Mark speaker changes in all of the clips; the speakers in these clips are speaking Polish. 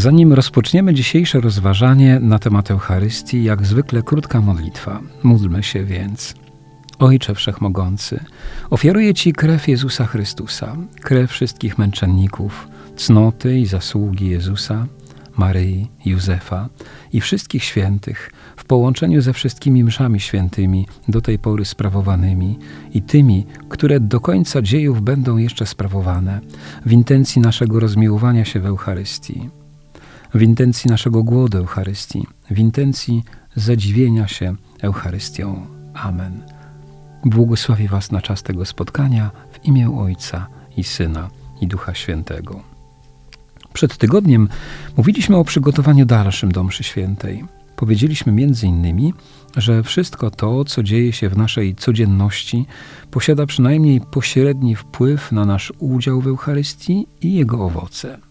Speaker 1: Zanim rozpoczniemy dzisiejsze rozważanie na temat Eucharystii, jak zwykle krótka modlitwa. Módlmy się więc. Ojcze Wszechmogący, ofiaruję Ci krew Jezusa Chrystusa, krew wszystkich męczenników, cnoty i zasługi Jezusa, Maryi, Józefa i wszystkich świętych w połączeniu ze wszystkimi mszami świętymi do tej pory sprawowanymi i tymi, które do końca dziejów będą jeszcze sprawowane w intencji naszego rozmiłowania się w Eucharystii w intencji naszego głodu Eucharystii, w intencji zadziwienia się Eucharystią. Amen. Błogosławi Was na czas tego spotkania w imię Ojca i Syna i Ducha Świętego. Przed tygodniem mówiliśmy o przygotowaniu dalszym do mszy świętej. Powiedzieliśmy między innymi, że wszystko to, co dzieje się w naszej codzienności, posiada przynajmniej pośredni wpływ na nasz udział w Eucharystii i jego owoce.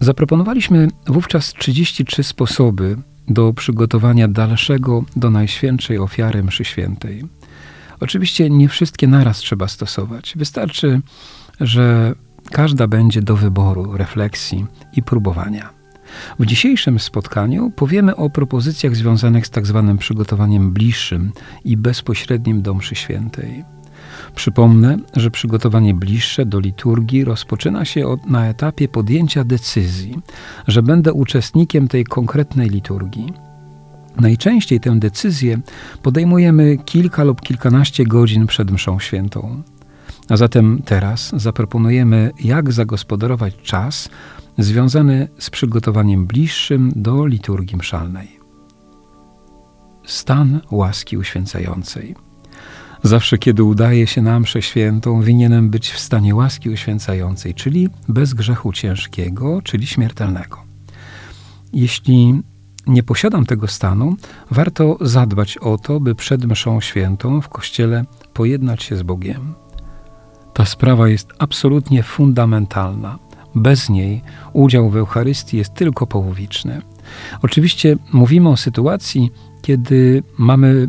Speaker 1: Zaproponowaliśmy wówczas 33 sposoby do przygotowania dalszego do Najświętszej ofiary mszy świętej. Oczywiście nie wszystkie naraz trzeba stosować. Wystarczy, że każda będzie do wyboru, refleksji i próbowania. W dzisiejszym spotkaniu powiemy o propozycjach związanych z tak zwanym przygotowaniem bliższym i bezpośrednim do mszy świętej. Przypomnę, że przygotowanie bliższe do liturgii rozpoczyna się od, na etapie podjęcia decyzji, że będę uczestnikiem tej konkretnej liturgii. Najczęściej tę decyzję podejmujemy kilka lub kilkanaście godzin przed mszą świętą. A zatem teraz zaproponujemy, jak zagospodarować czas związany z przygotowaniem bliższym do liturgii mszalnej. Stan łaski uświęcającej. Zawsze, kiedy udaje się na mszę świętą, winienem być w stanie łaski uświęcającej, czyli bez grzechu ciężkiego, czyli śmiertelnego. Jeśli nie posiadam tego stanu, warto zadbać o to, by przed mszą świętą w kościele pojednać się z Bogiem. Ta sprawa jest absolutnie fundamentalna. Bez niej udział w Eucharystii jest tylko połowiczny. Oczywiście mówimy o sytuacji, kiedy mamy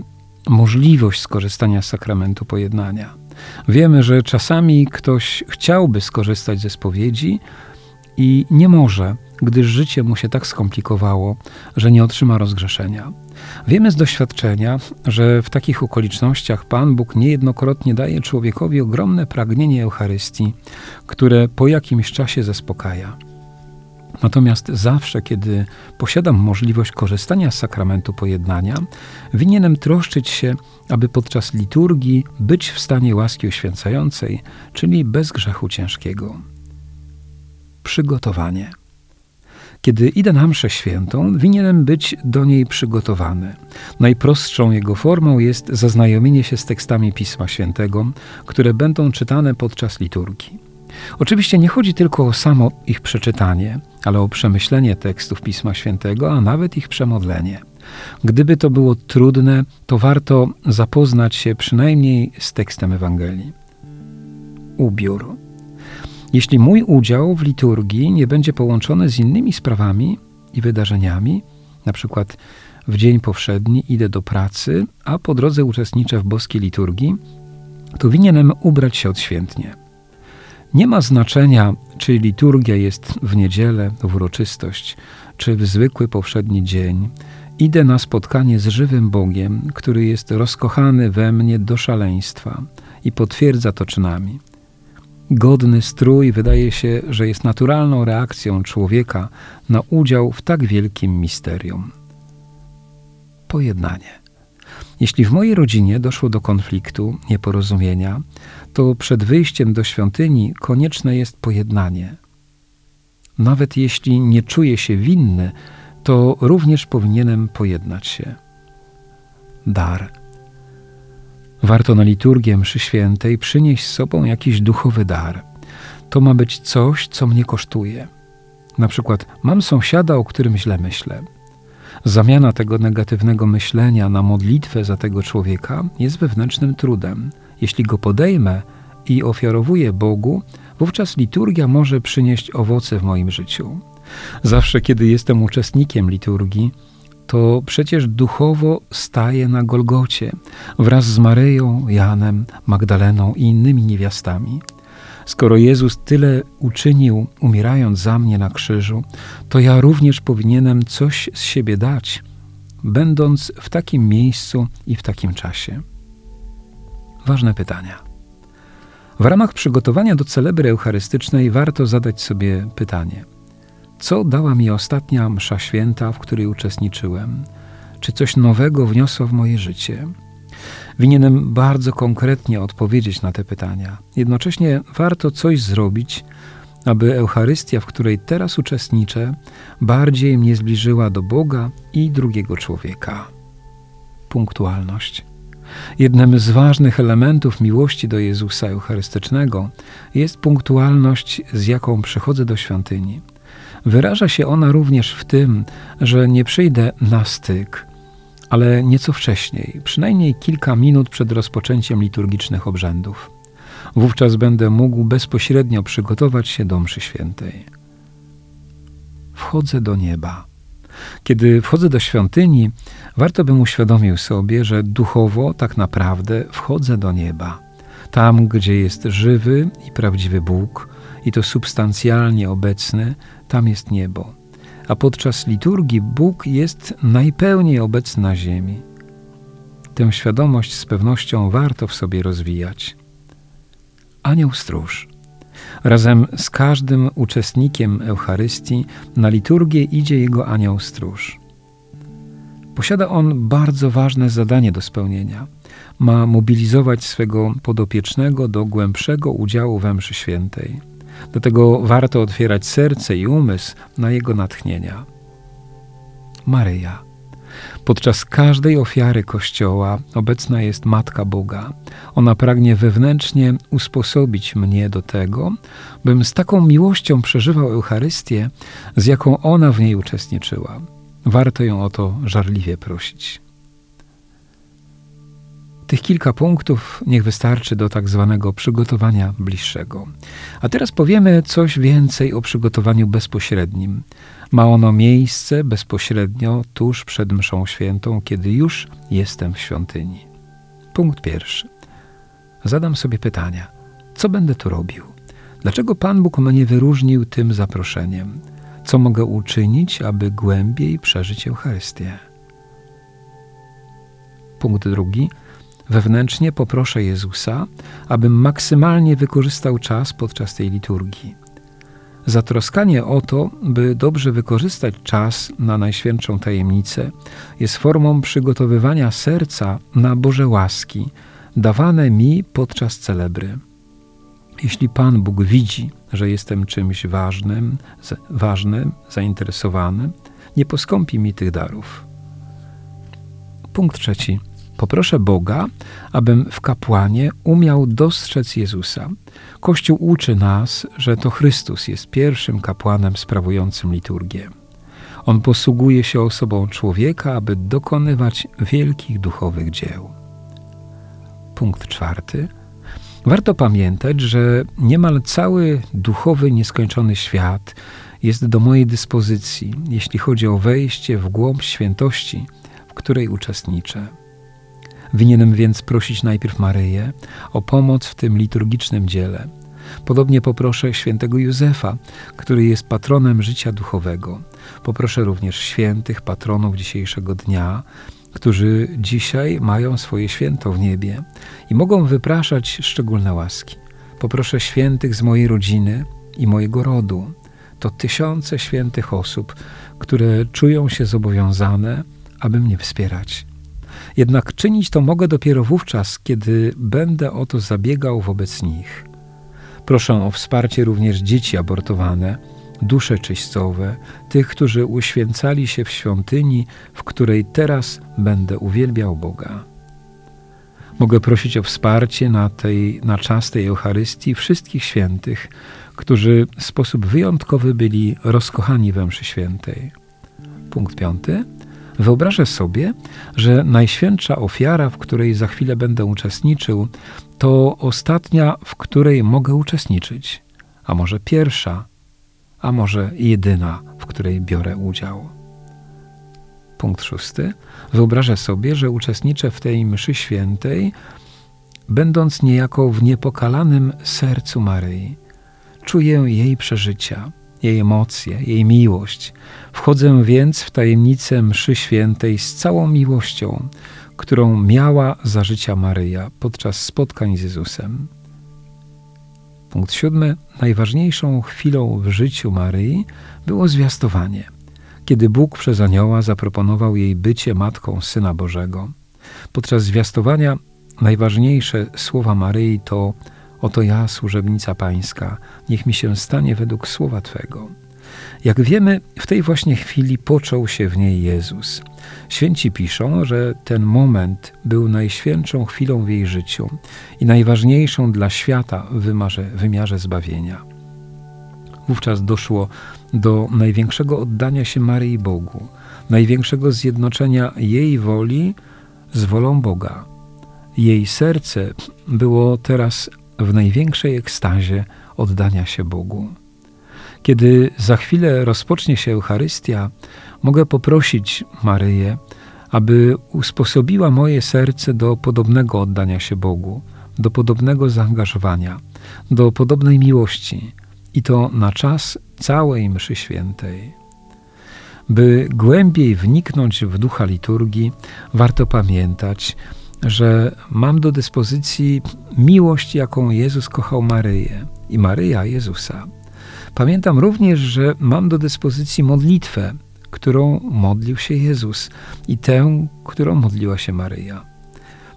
Speaker 1: możliwość skorzystania z sakramentu pojednania. Wiemy, że czasami ktoś chciałby skorzystać ze spowiedzi i nie może, gdyż życie mu się tak skomplikowało, że nie otrzyma rozgrzeszenia. Wiemy z doświadczenia, że w takich okolicznościach Pan Bóg niejednokrotnie daje człowiekowi ogromne pragnienie Eucharystii, które po jakimś czasie zaspokaja. Natomiast zawsze, kiedy posiadam możliwość korzystania z sakramentu pojednania, winienem troszczyć się, aby podczas liturgii być w stanie łaski uświęcającej, czyli bez grzechu ciężkiego. Przygotowanie. Kiedy idę na mszę świętą, winienem być do niej przygotowany. Najprostszą jego formą jest zaznajomienie się z tekstami Pisma Świętego, które będą czytane podczas liturgii. Oczywiście nie chodzi tylko o samo ich przeczytanie, ale o przemyślenie tekstów Pisma Świętego, a nawet ich przemodlenie. Gdyby to było trudne, to warto zapoznać się przynajmniej z tekstem Ewangelii. Ubiór. Jeśli mój udział w liturgii nie będzie połączony z innymi sprawami i wydarzeniami, na przykład w dzień powszedni idę do pracy, a po drodze uczestniczę w boskiej liturgii, to winienem ubrać się odświętnie. Nie ma znaczenia, czy liturgia jest w niedzielę, w uroczystość, czy w zwykły powszedni dzień. Idę na spotkanie z żywym Bogiem, który jest rozkochany we mnie do szaleństwa i potwierdza to czynami. Godny strój wydaje się, że jest naturalną reakcją człowieka na udział w tak wielkim misterium. Pojednanie. Jeśli w mojej rodzinie doszło do konfliktu, nieporozumienia, to przed wyjściem do świątyni konieczne jest pojednanie. Nawet jeśli nie czuję się winny, to również powinienem pojednać się. Dar. Warto na liturgię mszy świętej przynieść z sobą jakiś duchowy dar. To ma być coś, co mnie kosztuje. Na przykład, mam sąsiada, o którym źle myślę. Zamiana tego negatywnego myślenia na modlitwę za tego człowieka jest wewnętrznym trudem. Jeśli go podejmę i ofiarowuję Bogu, wówczas liturgia może przynieść owoce w moim życiu. Zawsze, kiedy jestem uczestnikiem liturgii, to przecież duchowo staję na Golgocie wraz z Maryją, Janem, Magdaleną i innymi niewiastami. Skoro Jezus tyle uczynił, umierając za mnie na krzyżu, to ja również powinienem coś z siebie dać, będąc w takim miejscu i w takim czasie. Ważne pytania. W ramach przygotowania do celebry eucharystycznej warto zadać sobie pytanie: co dała mi ostatnia msza święta, w której uczestniczyłem? Czy coś nowego wniosła w moje życie? Winienem bardzo konkretnie odpowiedzieć na te pytania. Jednocześnie warto coś zrobić, aby Eucharystia, w której teraz uczestniczę, bardziej mnie zbliżyła do Boga i drugiego człowieka. Punktualność. Jednym z ważnych elementów miłości do Jezusa Eucharystycznego jest punktualność, z jaką przychodzę do świątyni. Wyraża się ona również w tym, że nie przyjdę na styk, ale nieco wcześniej, przynajmniej kilka minut przed rozpoczęciem liturgicznych obrzędów. Wówczas będę mógł bezpośrednio przygotować się do mszy świętej. Wchodzę do nieba. Kiedy wchodzę do świątyni, warto bym uświadomił sobie, że duchowo tak naprawdę wchodzę do nieba. Tam, gdzie jest żywy i prawdziwy Bóg, i to substancjalnie obecny, tam jest niebo. A podczas liturgii Bóg jest najpełniej obecny na ziemi. Tę świadomość z pewnością warto w sobie rozwijać. Anioł stróż. Razem z każdym uczestnikiem Eucharystii na liturgię idzie jego anioł stróż. Posiada on bardzo ważne zadanie do spełnienia. Ma mobilizować swego podopiecznego do głębszego udziału we mszy świętej. Do tego warto otwierać serce i umysł na jego natchnienia. Maryja. Podczas każdej ofiary Kościoła obecna jest Matka Boga. Ona pragnie wewnętrznie usposobić mnie do tego, bym z taką miłością przeżywał Eucharystię, z jaką ona w niej uczestniczyła. Warto ją o to żarliwie prosić. Tych kilka punktów niech wystarczy do tak zwanego przygotowania bliższego. A teraz powiemy coś więcej o przygotowaniu bezpośrednim. Ma ono miejsce bezpośrednio tuż przed mszą świętą, kiedy już jestem w świątyni. Punkt pierwszy. Zadam sobie pytania: co będę tu robił? Dlaczego Pan Bóg mnie wyróżnił tym zaproszeniem? Co mogę uczynić, aby głębiej przeżyć Eucharystię? Punkt drugi Wewnętrznie poproszę Jezusa, abym maksymalnie wykorzystał czas podczas tej liturgii. Zatroskanie o to, by dobrze wykorzystać czas na Najświętszą Tajemnicę, jest formą przygotowywania serca na Boże łaski, dawane mi podczas celebry. Jeśli Pan Bóg widzi, że jestem czymś ważnym, ważnym, zainteresowanym, nie poskąpi mi tych darów. Punkt trzeci. Poproszę Boga, abym w kapłanie umiał dostrzec Jezusa. Kościół uczy nas, że to Chrystus jest pierwszym kapłanem sprawującym liturgię. On posługuje się osobą człowieka, aby dokonywać wielkich duchowych dzieł. Punkt czwarty. Warto pamiętać, że niemal cały duchowy, nieskończony świat jest do mojej dyspozycji, jeśli chodzi o wejście w głąb świętości, w której uczestniczę. Winienem więc prosić najpierw Maryję o pomoc w tym liturgicznym dziele. Podobnie poproszę świętego Józefa, który jest patronem życia duchowego. Poproszę również świętych patronów dzisiejszego dnia, którzy dzisiaj mają swoje święto w niebie i mogą wypraszać szczególne łaski. Poproszę świętych z mojej rodziny i mojego rodu. To tysiące świętych osób, które czują się zobowiązane, aby mnie wspierać. Jednak czynić to mogę dopiero wówczas, kiedy będę o to zabiegał wobec nich. Proszę o wsparcie również dzieci abortowane, dusze czyścowe, tych, którzy uświęcali się w świątyni, w której teraz będę uwielbiał Boga. Mogę prosić o wsparcie na, tej, na czas tej Eucharystii wszystkich świętych, którzy w sposób wyjątkowy byli rozkochani we mszy świętej. Punkt piąty. Wyobrażę sobie, że najświętsza ofiara, w której za chwilę będę uczestniczył, to ostatnia, w której mogę uczestniczyć, a może pierwsza, a może jedyna, w której biorę udział. Punkt szósty. Wyobrażę sobie, że uczestniczę w tej mszy świętej, będąc niejako w niepokalanym sercu Maryi. Czuję jej przeżycia, jej emocje, jej miłość. Wchodzę więc w tajemnicę mszy świętej z całą miłością, którą miała za życia Maryja podczas spotkań z Jezusem. Punkt siódmy. Najważniejszą chwilą w życiu Maryi było zwiastowanie, kiedy Bóg przez anioła zaproponował jej bycie matką Syna Bożego. Podczas zwiastowania najważniejsze słowa Maryi to Oto ja, służebnica Pańska, niech mi się stanie według słowa Twego. Jak wiemy, w tej właśnie chwili począł się w niej Jezus. Święci piszą, że ten moment był najświętszą chwilą w jej życiu i najważniejszą dla świata w wymiarze, wymiarze zbawienia. Wówczas doszło do największego oddania się Maryi Bogu, największego zjednoczenia jej woli z wolą Boga. Jej serce było teraz w największej ekstazie oddania się Bogu. Kiedy za chwilę rozpocznie się Eucharystia, mogę poprosić Maryję, aby usposobiła moje serce do podobnego oddania się Bogu, do podobnego zaangażowania, do podobnej miłości i to na czas całej mszy świętej. By głębiej wniknąć w ducha liturgii, warto pamiętać, że mam do dyspozycji miłość, jaką Jezus kochał Maryję i Maryja Jezusa. Pamiętam również, że mam do dyspozycji modlitwę, którą modlił się Jezus i tę, którą modliła się Maryja.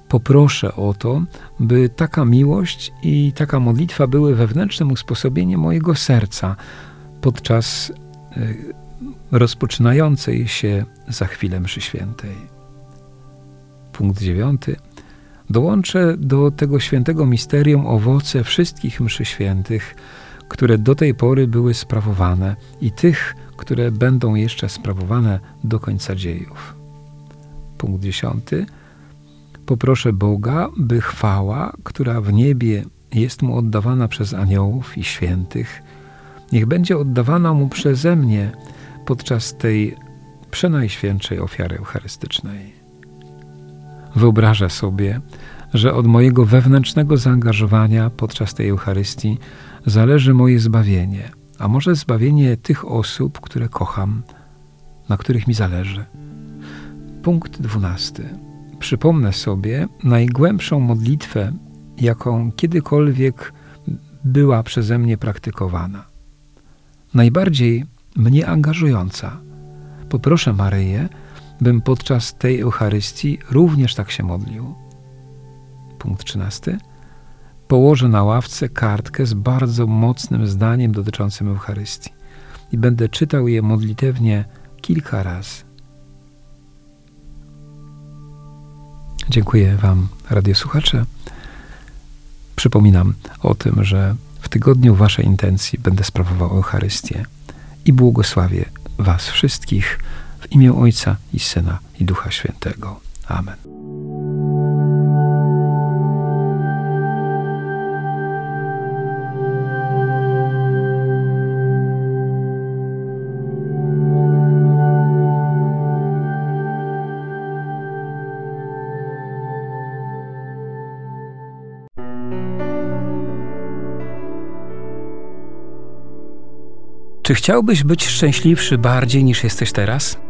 Speaker 1: Poproszę o to, by taka miłość i taka modlitwa były wewnętrznym usposobieniem mojego serca podczas e, rozpoczynającej się za chwilę mszy świętej. Punkt dziewiąty. Dołączę do tego świętego misterium owoce wszystkich mszy świętych, które do tej pory były sprawowane i tych, które będą jeszcze sprawowane do końca dziejów. Punkt dziesiąty. Poproszę Boga, by chwała, która w niebie jest mu oddawana przez aniołów i świętych, niech będzie oddawana mu przeze mnie podczas tej przenajświętszej ofiary eucharystycznej. Wyobrażę sobie, że od mojego wewnętrznego zaangażowania podczas tej Eucharystii zależy moje zbawienie, a może zbawienie tych osób, które kocham, na których mi zależy. Punkt dwunasty. Przypomnę sobie najgłębszą modlitwę, jaką kiedykolwiek była przeze mnie praktykowana. Najbardziej mnie angażująca. Poproszę Maryję, bym podczas tej Eucharystii również tak się modlił. Punkt trzynasty. Położę na ławce kartkę z bardzo mocnym zdaniem dotyczącym Eucharystii i będę czytał je modlitewnie kilka razy. Dziękuję Wam, radiosłuchacze. Przypominam o tym, że w tygodniu Waszej intencji będę sprawował Eucharystię i błogosławię Was wszystkich w imię Ojca i Syna i Ducha Świętego. Amen. Czy chciałbyś być szczęśliwszy bardziej niż jesteś teraz?